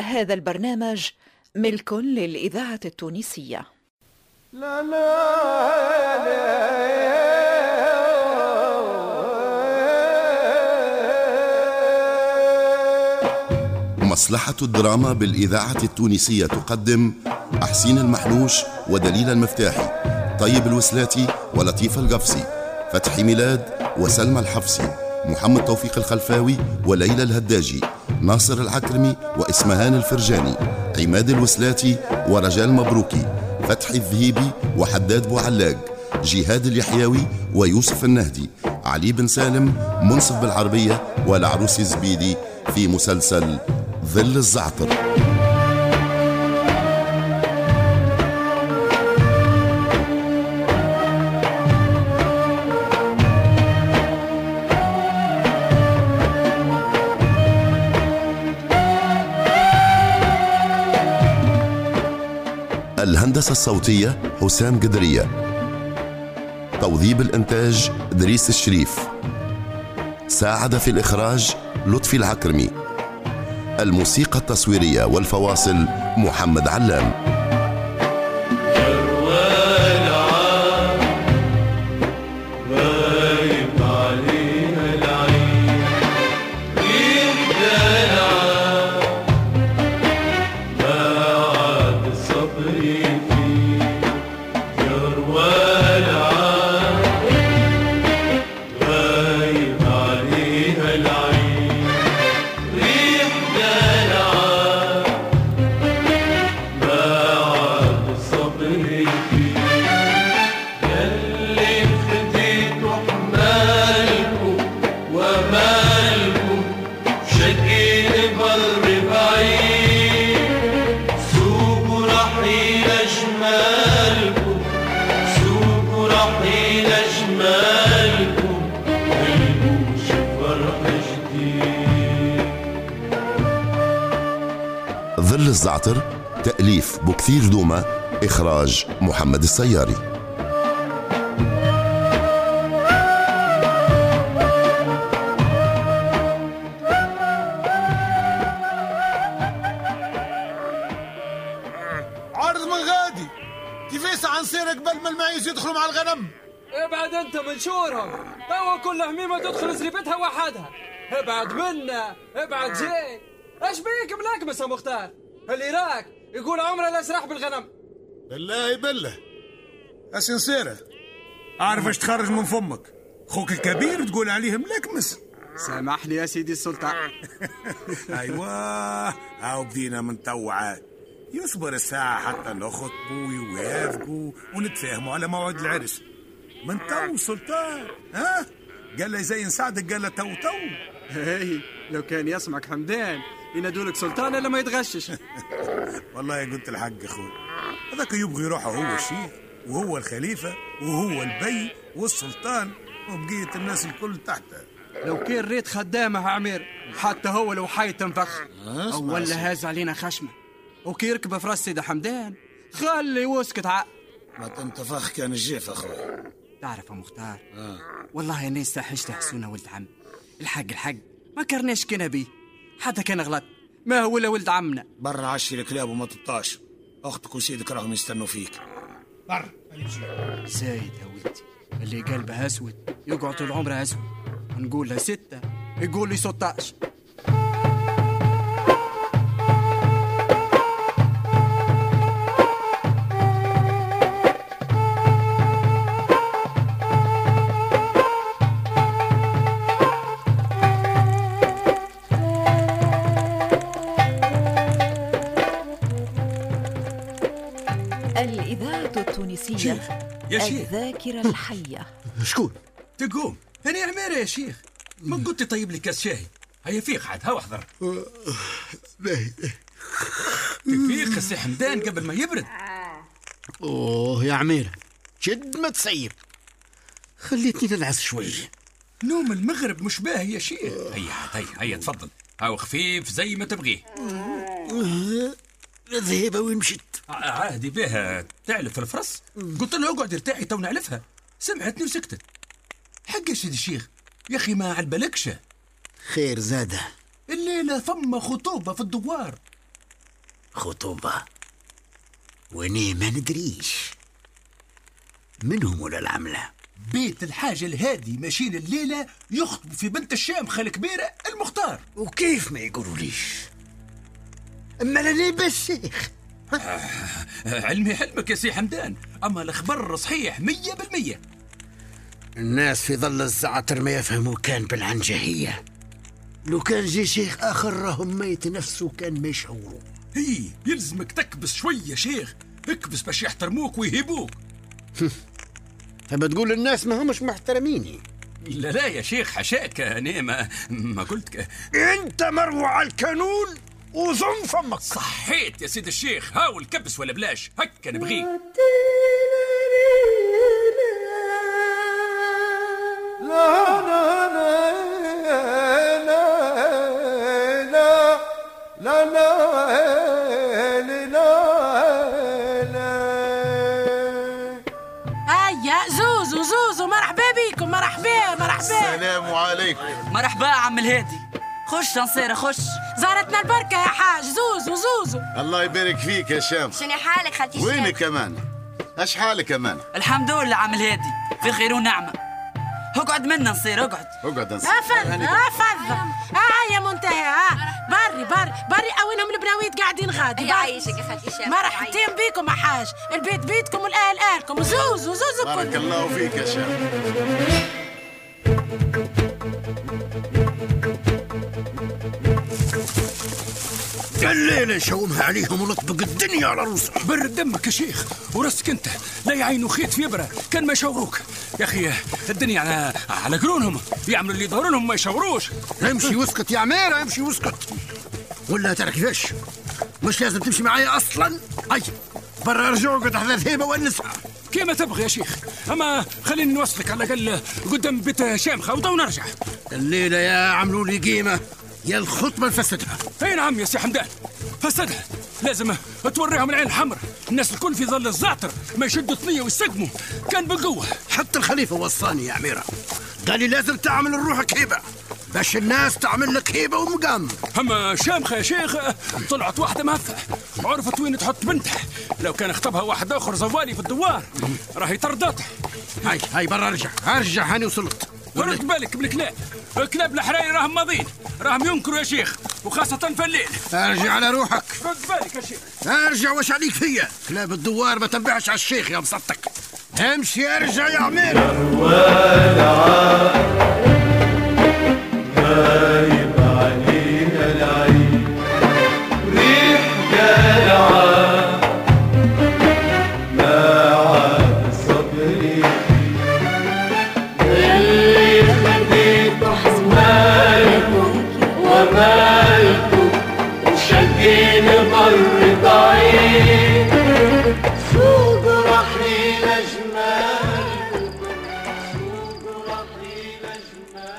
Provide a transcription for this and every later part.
هذا البرنامج ملك للإذاعة التونسية. لا لا مصلحة الدراما بالإذاعة التونسية تقدم أحسين المحلوش ودليل المفتاحي طيب الوسلاتي ولطيف القفصي فتحي ميلاد وسلمى الحفصي محمد توفيق الخلفاوي وليلى الهداجي. ناصر العكرمي وإسمهان الفرجاني عماد الوسلاتي ورجال مبروكي فتحي الذهيبي وحداد بوعلاق جهاد اليحيوي ويوسف النهدي علي بن سالم منصف بالعربية والعروس الزبيدي في مسلسل ظل الزعتر. الهندسة الصوتية حسام قدرية. توظيب الإنتاج دريس الشريف. ساعد في الإخراج لطفي العكرمي. الموسيقى التصويرية والفواصل محمد علام. Hare ظل الزعتر تأليف بكثير دوما إخراج محمد السياري. عرض من غادي. كيفاش عنصير قبل ما المعيز يدخلوا مع الغنم؟ ابعد انت من شورهم. توا كل هميمة تدخل زريبتها وحدها. ابعد منا ابعد جاي. اش بيك ملاكمس يا مختار؟ اللي راك يقول عمره لا سراح بالغنم. بالله بالله. اسنسيرة أعرف إيش تخرج من فمك. خوك الكبير تقول عليه ملكمس سامحني يا سيدي السلطان أيوه هاو بدينا من تو عاد يصبر الساعة حتى نخطبوا ويوافقوا ونتفاهموا على موعد العرس. من تو سلطان ها؟ قال لي زي نساعدك قال له تو تو. هي لو كان يسمعك حمدان. ينادولك سلطان إلا ما يتغشش. والله قلت الحق أخوي. هذاك يبغي يروح هو الشيخ وهو الخليفة وهو البي والسلطان وبقية الناس الكل تحته لو كان ريت خدامه عمير حتى هو لو حي تنفخ. أو ولا هاز علينا خشمة. وكي يركب في رأس سيدي حمدان. خلي واسكت عق ما تنتفخ كان الجيف أخوي. تعرف يا مختار؟ والله أنا استحشت حسونه ولد عم. الحق الحق. ما كرناش كنا بيه حتى كان غلط. ما هو إلا ولد عمنا. برا عشي الكلاب وما تبطاش أختك وسيدك راهم يستنوا فيك. برا زايد يا ولدي اللي قلبه أسود يقعد طول عمره أسود. نقول له ستة يقول لي 16 شيخ، يا شيخ. الذاكرة الحية. شكون؟ تقوم. هاني عميرة يا شيخ. ما قلت طيب لي كاس شاي هيا فيق عاد ها واحضر. تفيق السي حمدان قبل ما يبرد. أوه يا عميرة شد ما تصير خليتني ننعس شوي. نوم المغرب مش باهي يا شيخ. هيا عاد هيا هيا تفضل. هاو خفيف زي ما تبغيه. الذهيبة وين مشت ع- عادي بها تعلف الفرس. قلت له اقعد ارتاحي تو نعلفها. سمعتني وسكتت. حق يا سيدي الشيخ يا أخي ما على بالكش خير زادة. الليلة ثم خطوبة في الدوار. خطوبة؟ واني ما ندريش. منهم ولا العملة؟ بيت الحاجة الهادي ماشيين الليلة يخطبوا في بنت الشامخة الكبيرة المختار. وكيف ما يقولوا ليش أما أنا ليه بالشيخ علمي حلمك يا سي حمدان. أما الخبر صحيح مية بالمية. الناس في ظل الزعتر ما يفهموا كان بالعنجهية. لو كان جي شيخ آخر راهم ما يتنفسوا كان ما يشعروا هي يلزمك تكبس شوية شيخ. اكبس باش يحترموك ويهيبوك. فما تقول الناس ما همش محترميني. لا لا يا شيخ حشاك أنا ما, ما قلت. أنت مروع الكانون وظن فمك. صحيت يا سيد الشيخ. هاو الكبس ولا بلاش. هكا نبغيه لا لا لا لا لا لا لا مرحبا عم الهادي. خش تنصيرة خش. زارتنا البركة يا حاج. زوزو زوزو الله يبارك فيك يا شام. شنو حالك خالتي؟ وينك كمان؟ اش حالك كمان؟ الحمد لله عم الهادي في خير ونعمة. اقعد منا نصير اقعد. اقعد نص افضل افضل آه يا منتهى. آه بري بري بري. أوينهم البناويت قاعدين غادي. بري. يعيشك يا خالتي الشيخ مرحبتين بيكم يا حاج. البيت بيتكم والأهل أهلكم. زوزو زوزو بارك كل الله فيك يا شام. الليلة نشومها عليهم ونطبق الدنيا على روسهم برد دمك يا شيخ. وراسك انت. لا يعينوا خيط في ابره كان ما يشاوروك يا أخي الدنيا على على قرونهم. يعملوا اللي يظهر لهم ما يشاوروش امشي واسكت يا عميرة امشي واسكت. ولا ترى كيفاش مش لازم تمشي معايا أصلا؟ أي. برا ارجع اقعد على ذهيبة ونسها كيما تبغي يا شيخ. أما خليني نوصلك على الأقل قدام بيت شامخة وضو نرجع. الليلة يا عملوا لي قيمة. يا الخطبة نفسدها أي نعم يا سي حمدان. فسدها. لازم توريهم العين الحمر. الناس الكل في ظل الزعتر ما يشدوا ثنيه ويسقموا كان بالقوة. حتى الخليفة وصاني يا عميرة قال لي لازم تعمل لروحك هيبة. باش الناس تعمل لك هيبة ومقام. أما شامخة يا شيخ طلعت واحدة مهفه عرفت وين تحط بنتها. لو كان خطبها واحد آخر زوالي في الدوار راهي طردته هاي هاي برا ارجع. ارجع هاني وصلت. ورد بالك بالكلاب الكلاب الحراير راهم ماضيين راهم ينكروا يا شيخ وخاصة في الليل ارجع على روحك. رد بالك يا شيخ. ارجع واش عليك فيا كلاب الدوار ما تنبعش على الشيخ يا مسطك امشي ارجع يا عمير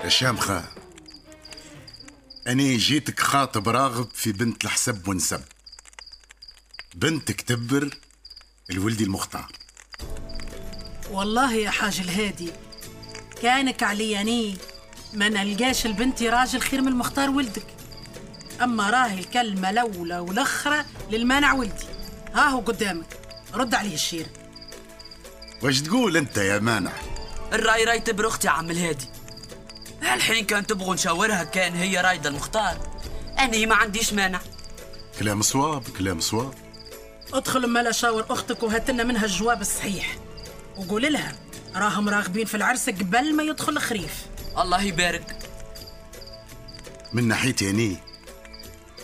شامخة أنا جيتك خاطب راغب في بنت الحسب ونسب. بنتك تبر الولدي المختار والله يا حاج الهادي كانك علياني ما نلقاش لبنتي راجل خير من المختار ولدك. أما راهي الكلمة الاولى والاخرى للمانع ولدي. ها هو قدامك. رد عليه الشير. واش تقول أنت يا مانع؟ الرأي راي تبر أختي عم الهادي. الحين كان تبغوا نشاورها كأن هي رايدة المختار. أنا ما عنديش مانع. كلام صواب كلام صواب. ادخل اما لا شاور أختك وهات لنا منها الجواب الصحيح. وقول لها راهم راغبين في العرس قبل ما يدخل الخريف. الله يبارك. من ناحيتي أني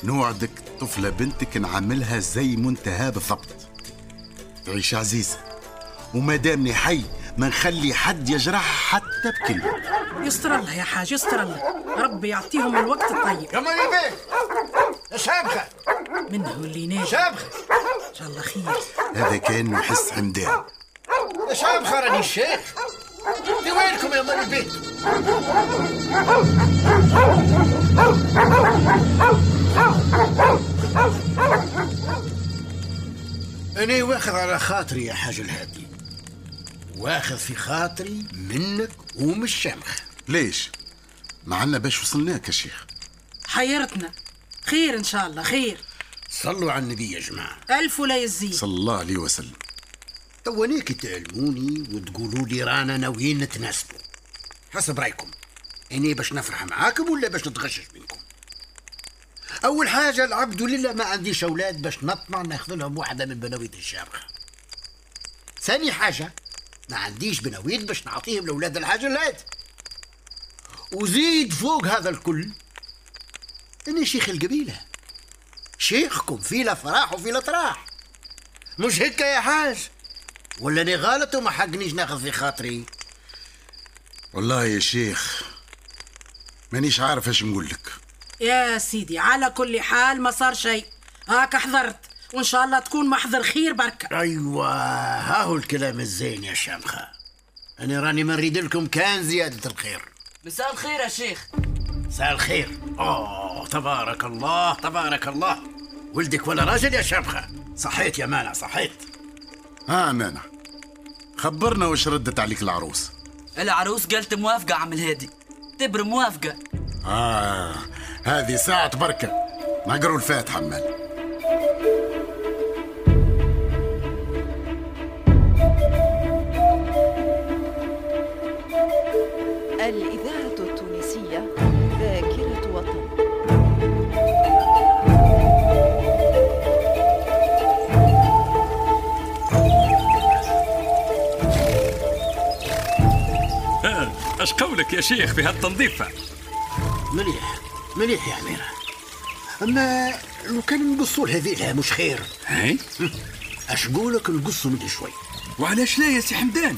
نوعدك طفلة بنتك نعملها زي منتهى بالضبط. تعيش عزيزة وما دامني حي ما نخلي حد يجرح حتى بكلمة. يستر الله يا حاج يستر الله. ربي يعطيهم الوقت الطيب. يا يا شامخة منه اللي شامخة إن شاء الله خير. هذا كان محس حمدان يا شامخة راني الشيخ. في وينكم يا بيه أنا واخذ على خاطري يا حاج الهادي. واخذ في خاطري منك ومن الشمخ ليش؟ معنا باش وصلناك يا شيخ. حيرتنا. خير إن شاء الله خير. صلوا على النبي يا جماعة. ألف ولا يزيد. صلى الله عليه وسلم. توانيك تعلموني وتقولوا لي رانا ناويين نتناسبوا. حسب رأيكم. اني باش نفرح معاكم ولا باش نتغشش منكم؟ أول حاجة العبد لله ما عنديش أولاد باش نطمع ناخذ لهم واحدة من بنويت الشامخه ثاني حاجة ما عنديش بنويت باش نعطيهم لأولاد الحاج الهاد. وزيد فوق هذا الكل إني شيخ القبيلة. شيخكم في لا فرح وفي لا مش هيك يا حاج؟ ولا اني غلط وما حقنيش ناخذ في خاطري؟ والله يا شيخ مانيش عارف إيش نقول لك. يا سيدي على كل حال ما صار شيء. هاك حضرت وإن شاء الله تكون محضر خير بركة. أيوه ها هو الكلام الزين يا شامخة. أنا راني مريد لكم كان زيادة الخير. مساء الخير يا شيخ. مساء الخير. أوه تبارك الله تبارك الله. ولدك ولا راجل يا شامخة؟ صحيت يا مانع صحيت. ها مانع. خبرنا وش ردت عليك العروس. العروس قالت موافقة عم الهادي. تبر موافقة. آه. هذه ساعة بركة. نقروا الفاتحة مال الإذاعة التونسية ذاكرة وطن. ها أش قولك يا شيخ في هالتنظيفة مليح. مليح يا عميرة أما لو كان نقصوا لهذه لها مش خير. هاي أش قولك نقصوا مني شوي. وعلاش لا يا سي حمدان؟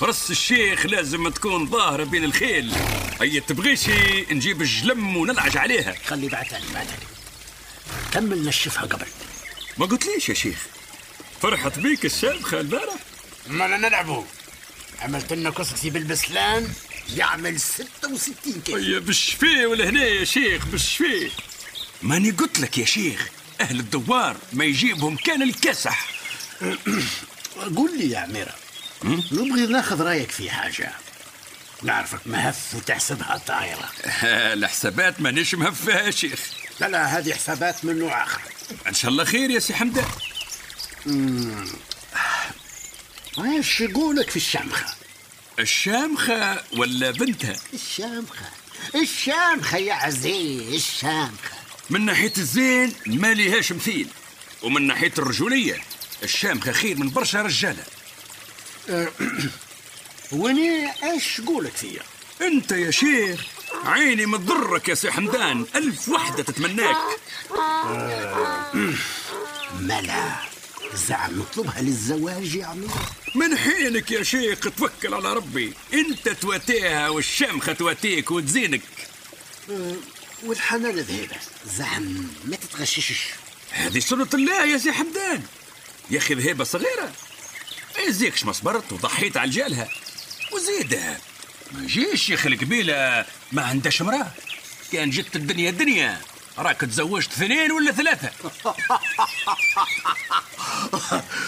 فرس الشيخ لازم تكون ظاهرة بين الخيل. أي تبغيشي نجيب الجلم ونلعج عليها. خلي بعتها بعتها كمل نشفها قبل. ما قلتليش يا شيخ. فرحت بيك الشامخة البارح ما نلعبوا عملت لنا كسكسي بالبسلان. يعمل 66 كيلو. يا بالشفي والهنا يا شيخ؟ بالشفي. ماني قلت لك يا شيخ أهل الدوار ما يجيبهم كان الكسح. قول لي يا عميرة نبغي ناخذ رأيك في حاجة نعرفك مهف وتحسبها طايرة. الحسابات مانيش مهفها يا شيخ. لا لا هذه حسابات من نوع آخر. إن شاء الله خير يا سي حمدان. إيش يقولك في الشامخة الشامخة ولا بنتها؟ الشامخة. الشامخة يا عزيز الشامخة. من ناحية الزين ما ليهاش مثيل ومن ناحية الرجولية الشامخة خير من برشا رجالة. واني إيش قولك فيا؟ أنت يا شيخ عيني متضرك يا سي حمدان ألف وحدة تتمناك. ملا. زعم نطلبها للزواج يا عمي. من حينك يا شيخ توكل على ربي. انت تواتيها والشامخة تواتيك وتزينك. أه، والحنان ذهبة زعم ما تتغششش. هذه سنة الله يا سي حمدان. يا أخي ذهيبة صغيرة. ما يزيكش ما صبرت وضحيت على رجالها وزيدها. ما جيش شيخ القبيلة ما عندهاش مراه كان جت الدنيا دنيا. راك تزوجت اثنين ولا ثلاثة؟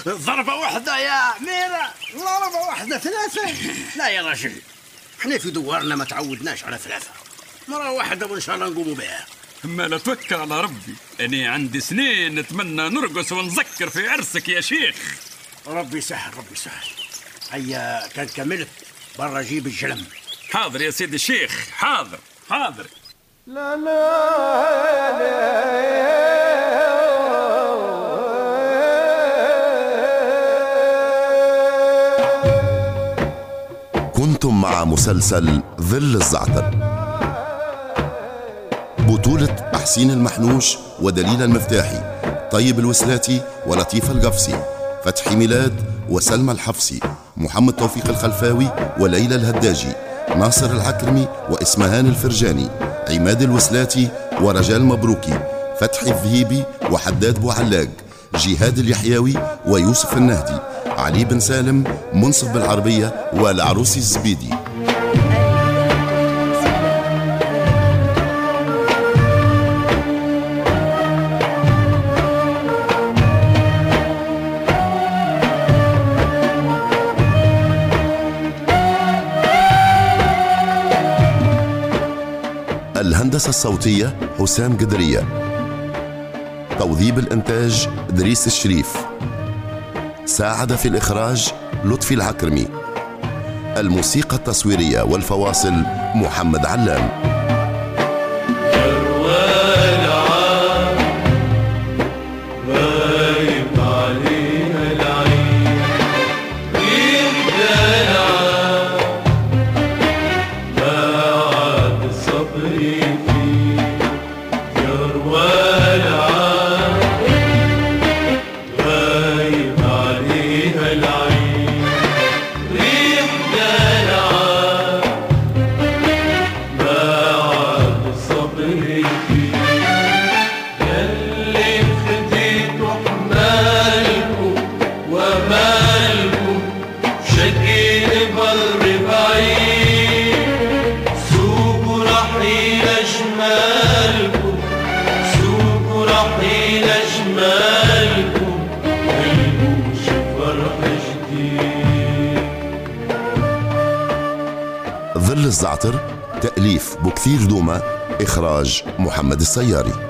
ضربة واحدة يا ميرا. ضربة واحدة ثلاثة. لا يا رجل. إحنا في دوارنا ما تعودناش على ثلاثة. مرة واحدة وإن شاء الله نقوموا بها. ما لا توكل على ربي. أنا عندي سنين نتمنى نرقص ونذكر في عرسك يا شيخ. ربي سهل ربي سهل هيا كان كملت. برا جيب الجلم. حاضر يا سيدي الشيخ حاضر حاضر. لا لا مسلسل ظل الزعتر. بطولة حسين المحنوش ودليل المفتاحي طيب الوسلاتي ولطيف القفصي فتحي ميلاد وسلمى الحفصي محمد توفيق الخلفاوي وليلى الهداجي ناصر العكرمي وإسمهان الفرجاني عماد الوسلاتي ورجال مبروكي فتحي الذهيبي وحداد بوعلاق جهاد اليحيوي ويوسف النهدي علي بن سالم منصف بالعربية والعروسي الزبيدي. الهندسة الصوتية حسام قدرية. توظيب الإنتاج دريس الشريف. ساعد في الإخراج لطفي العكرمي. الموسيقى التصويرية والفواصل محمد علام. ظل الزعتر تأليف بكثير دوما إخراج محمد السياري.